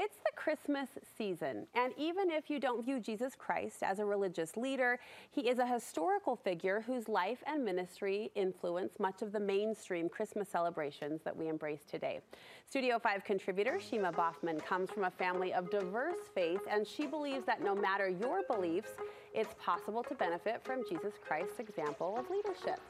it's Christmas season, and even if you don't view Jesus Christ as a religious leader, he is a historical figure whose life and ministry influence much of the mainstream Christmas celebrations that we embrace today. Studio 5 contributor Shima Baughman comes from a family of diverse faith, and she believes that no matter your beliefs, it's possible to benefit from Jesus Christ's example of leadership.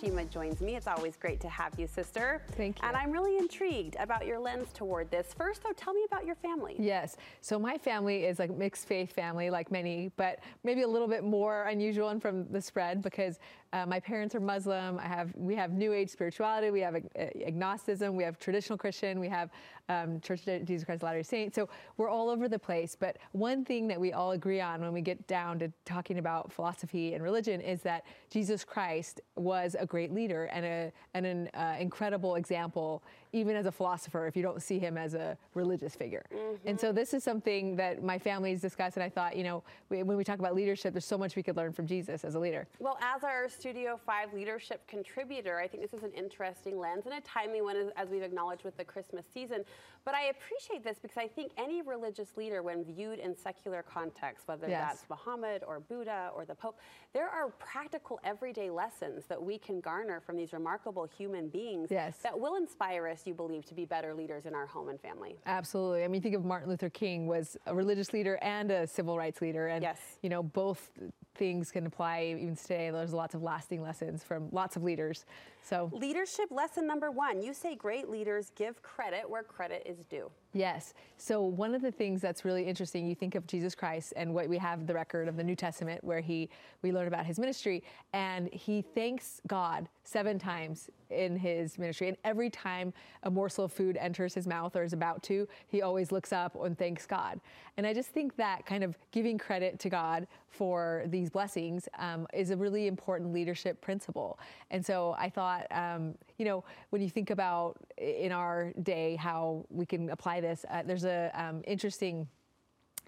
Shima joins me. It's always great to have you, sister. Thank you. And I'm really intrigued about your lens toward this. First, though, tell me about your family. Yes. So my family is like a mixed faith family, like many, but maybe a little bit more unusual and from the spread because uh, my parents are Muslim. I have we have New Age spirituality. We have uh, agnosticism. We have traditional Christian. We have um, Church of Jesus Christ of Latter-day Saints. So we're all over the place. But one thing that we all agree on when we get down to talking about philosophy and religion is that Jesus Christ was a great leader and, a, and an uh, incredible example, even as a philosopher, if you don't see him as a religious figure. Mm-hmm. And so this is something that my family's discussed, and I thought, you know, we, when we talk about leadership, there's so much we could learn from Jesus as a leader. Well, as our Studio 5 leadership contributor, I think this is an interesting lens and a timely one, as we've acknowledged with the Christmas season. But I appreciate this because I think any religious leader, when viewed in secular context, whether yes. that's Muhammad or Buddha or the Pope, there are practical everyday lessons that we can garner from these remarkable human beings yes. that will inspire us, you believe, to be better leaders in our home and family. Absolutely. I mean, think of Martin Luther King was a religious leader and a civil rights leader. And, yes. you know, both things can apply even today. There's lots of lasting lessons from lots of leaders. So, leadership lesson number one you say great leaders give credit where credit is due. Yes. So one of the things that's really interesting, you think of Jesus Christ and what we have the record of the New Testament where he we learn about his ministry and he thanks God seven times in his ministry and every time a morsel of food enters his mouth or is about to, he always looks up and thanks God. And I just think that kind of giving credit to God for these blessings um, is a really important leadership principle. And so I thought, um, you know, when you think about in our day how we can apply this, uh, there's a um, interesting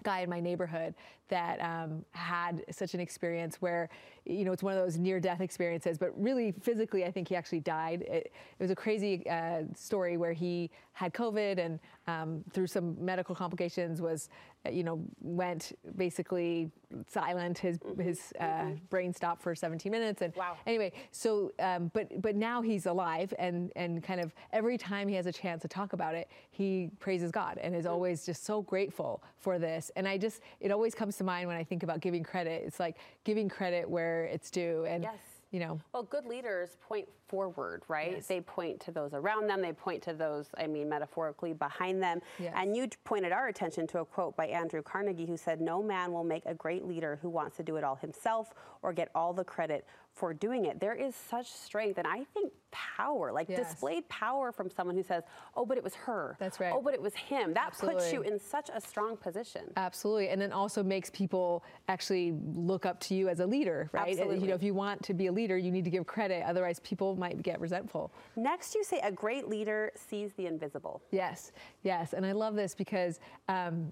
guy in my neighborhood that um, had such an experience where, you know, it's one of those near death experiences, but really physically, I think he actually died. It, it was a crazy uh, story where he had COVID and um, through some medical complications was you know, went basically silent. His mm-hmm. his uh, mm-hmm. brain stopped for 17 minutes, and wow. anyway, so um, but but now he's alive, and and kind of every time he has a chance to talk about it, he praises God and is mm-hmm. always just so grateful for this. And I just it always comes to mind when I think about giving credit. It's like giving credit where it's due, and. Yes you know. Well, good leaders point forward, right? Yes. They point to those around them. They point to those, I mean, metaphorically behind them. Yes. And you pointed our attention to a quote by Andrew Carnegie who said, No man will make a great leader who wants to do it all himself or get all the credit for doing it. There is such strength and I think power, like yes. displayed power from someone who says, "Oh, but it was her." That's right. Oh, but it was him. That Absolutely. puts you in such a strong position. Absolutely, and then also makes people actually look up to you as a leader, right? Absolutely. And, you know, if you want to be a leader, you need to give credit. Otherwise, people might get resentful. Next, you say a great leader sees the invisible. Yes, yes, and I love this because. Um,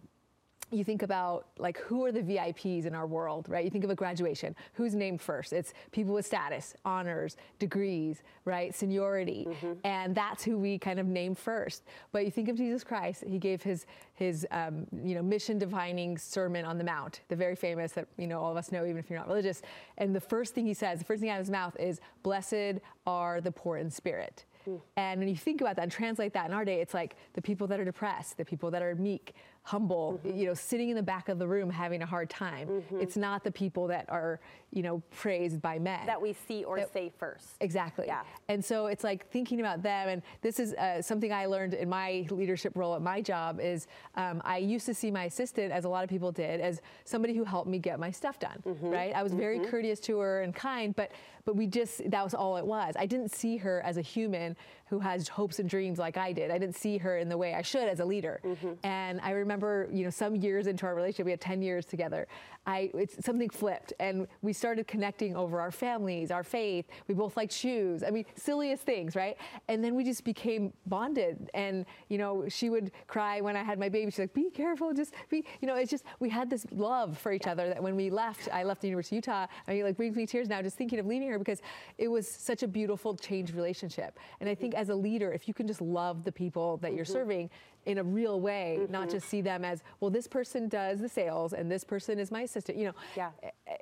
you think about like who are the VIPs in our world, right? You think of a graduation. Who's named first? It's people with status, honors, degrees, right? Seniority. Mm-hmm. And that's who we kind of name first. But you think of Jesus Christ, he gave his his um, you know mission defining sermon on the mount, the very famous that you know all of us know even if you're not religious. And the first thing he says, the first thing out of his mouth is blessed are the poor in spirit. Mm. And when you think about that and translate that in our day, it's like the people that are depressed, the people that are meek, humble, mm-hmm. you know, sitting in the back of the room having a hard time. Mm-hmm. It's not the people that are, you know, praised by men. That we see or that, say first. Exactly. Yeah. And so it's like thinking about them. And this is uh, something I learned in my leadership role at my job is um, I used to see my assistant, as a lot of people did, as somebody who helped me get my stuff done, mm-hmm. right? I was very mm-hmm. courteous to her and kind, but but we just that was all it was. I didn't see her as a human who has hopes and dreams like I did. I didn't see her in the way I should as a leader. Mm-hmm. And I remember, you know, some years into our relationship, we had 10 years together. I it's something flipped and we started connecting over our families, our faith. We both liked shoes. I mean, silliest things, right? And then we just became bonded. And, you know, she would cry when I had my baby. She's like, be careful, just be, you know, it's just we had this love for each other that when we left, I left the University of Utah, I mean, like brings me tears now just thinking of leaving her because it was such a beautiful change relationship. And I think as a leader, if you can just love the people that you're mm-hmm. serving in a real way, not mm-hmm. just see them as, well, this person does the sales and this person is my assistant. You know, Yeah.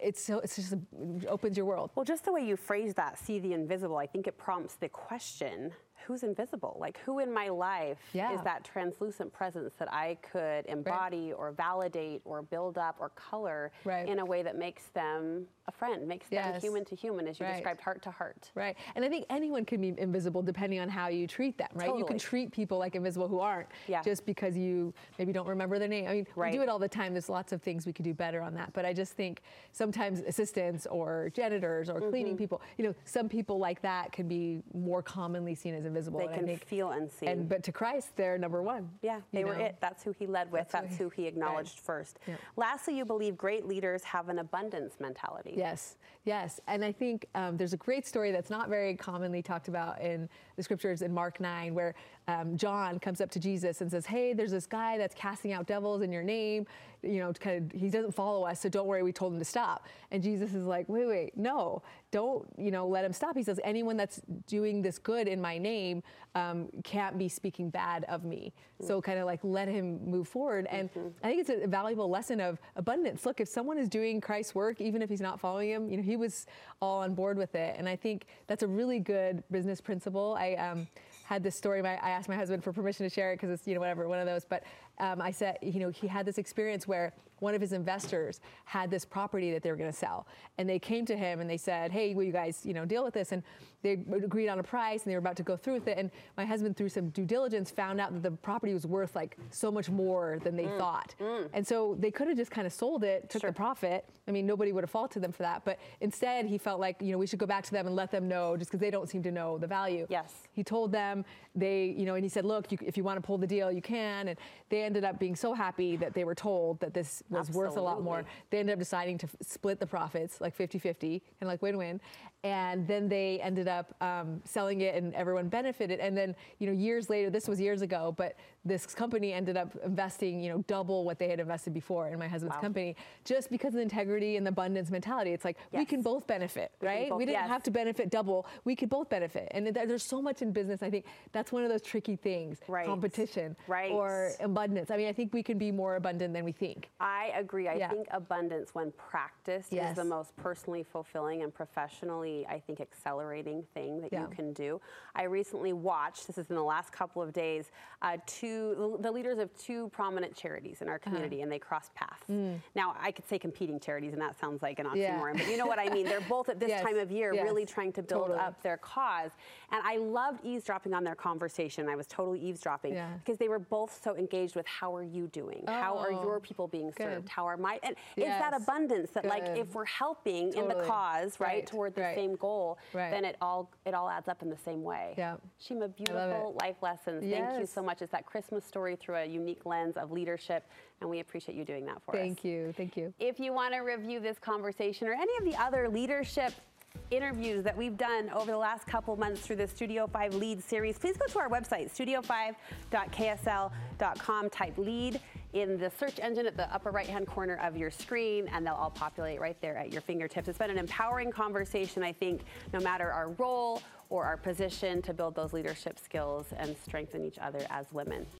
it's so it's just it opens your world. Well, just the way you phrase that, see the invisible, I think it prompts the question who's invisible? Like, who in my life Yeah. is that translucent presence that I could embody or validate or build up or color Right. in a way that makes them a friend, makes them human to human, as you Right. described, heart to heart? Right. And I think anyone can be invisible depending on how you treat them, right? You can treat people like invisible who aren't Yeah. just because you maybe don't remember their name. I mean, Right. we do it all the time. There's lots of things we could do better on that. But I just think sometimes assistants or janitors or cleaning Mm-hmm. people, you know, some people like that can be more commonly seen as invisible. They can think, feel unseen. and but to Christ, they're number one. Yeah, they were know? it. That's who he led with. That's That's, who he- acknowledged first. Yeah. Lastly, you believe great leaders have an abundance mentality. Yes, yes. And I think um, there's a great story that's not very commonly talked about in the scriptures in Mark 9, where um, John comes up to Jesus and says, Hey, there's this guy that's casting out devils in your name. You know, kind of, he doesn't follow us, so don't worry, we told him to stop. And Jesus is like, Wait, wait, no, don't, you know, let him stop. He says, Anyone that's doing this good in my name um, can't be speaking bad of me. So kind of like let him move forward. And I think it's a valuable lesson of abundance. Look, if someone is doing Christ's work, even if he's not following you know, he was all on board with it. And I think that's a really good business principle. I um, had this story. My, I asked my husband for permission to share it because it's you know whatever one of those. But um, I said you know he had this experience where one of his investors had this property that they were going to sell, and they came to him and they said, "Hey, will you guys you know deal with this?" And they agreed on a price, and they were about to go through with it. And my husband, through some due diligence, found out that the property was worth like so much more than they mm. thought. Mm. And so they could have just kind of sold it, took the profit. I mean, nobody would have faulted them for that. But instead, he felt like you know we should go back to them and let them know, just because they don't seem to know the value. Yes. He told them they, you know, and he said, look, you, if you want to pull the deal, you can. And they ended up being so happy that they were told that this was worth a lot more. They ended up deciding to f- split the profits, like 50-50, and like win-win. And then they ended up um, selling it, and everyone benefited. And then, you know, years later, this was years ago, but this company ended up investing, you know, double what they had invested before in my husband's Wow. company, just because of the integrity and the abundance mentality. It's like we can both benefit, We right? both- we didn't yes. have to benefit double. We could both benefit. And there- there's so much in business. I think that's one of those tricky things. Right. Competition. Right. Or abundance. I mean, I think we can be more abundant than we think. I agree. I Yeah. think abundance, when practiced, Yes. is the most personally fulfilling and professionally, I think, accelerating thing that Yeah. you can do. I recently watched, this is in the last couple of days, uh, two the leaders of two prominent charities in our Uh-huh. community, and they crossed paths. Now, I could say competing charities, and that sounds like an Mm. Yeah. oxymoron, but you know what I mean. They're both at this Yes. time of year Yes. really trying to build Totally. up their cause. And I loved eavesdropping on their conversation. I was totally eavesdropping because they were both so engaged with how are you doing? how are Oh, your people being good. Served? How and it's that abundance that like if we're helping in the cause, right, Right, toward the right. same goal, Right. then it all it all adds up in the same way. Yeah. Shima, beautiful life lessons. Thank you so much. It's that Christmas story through a unique lens of leadership, and we appreciate you doing that for us. Thank you. Thank you. If you want to review this conversation or any of the other leadership interviews that we've done over the last couple months through the Studio 5 Lead series, please go to our website, studio5.ksl.com, type lead in the search engine at the upper right hand corner of your screen, and they'll all populate right there at your fingertips. It's been an empowering conversation, I think, no matter our role or our position to build those leadership skills and strengthen each other as women.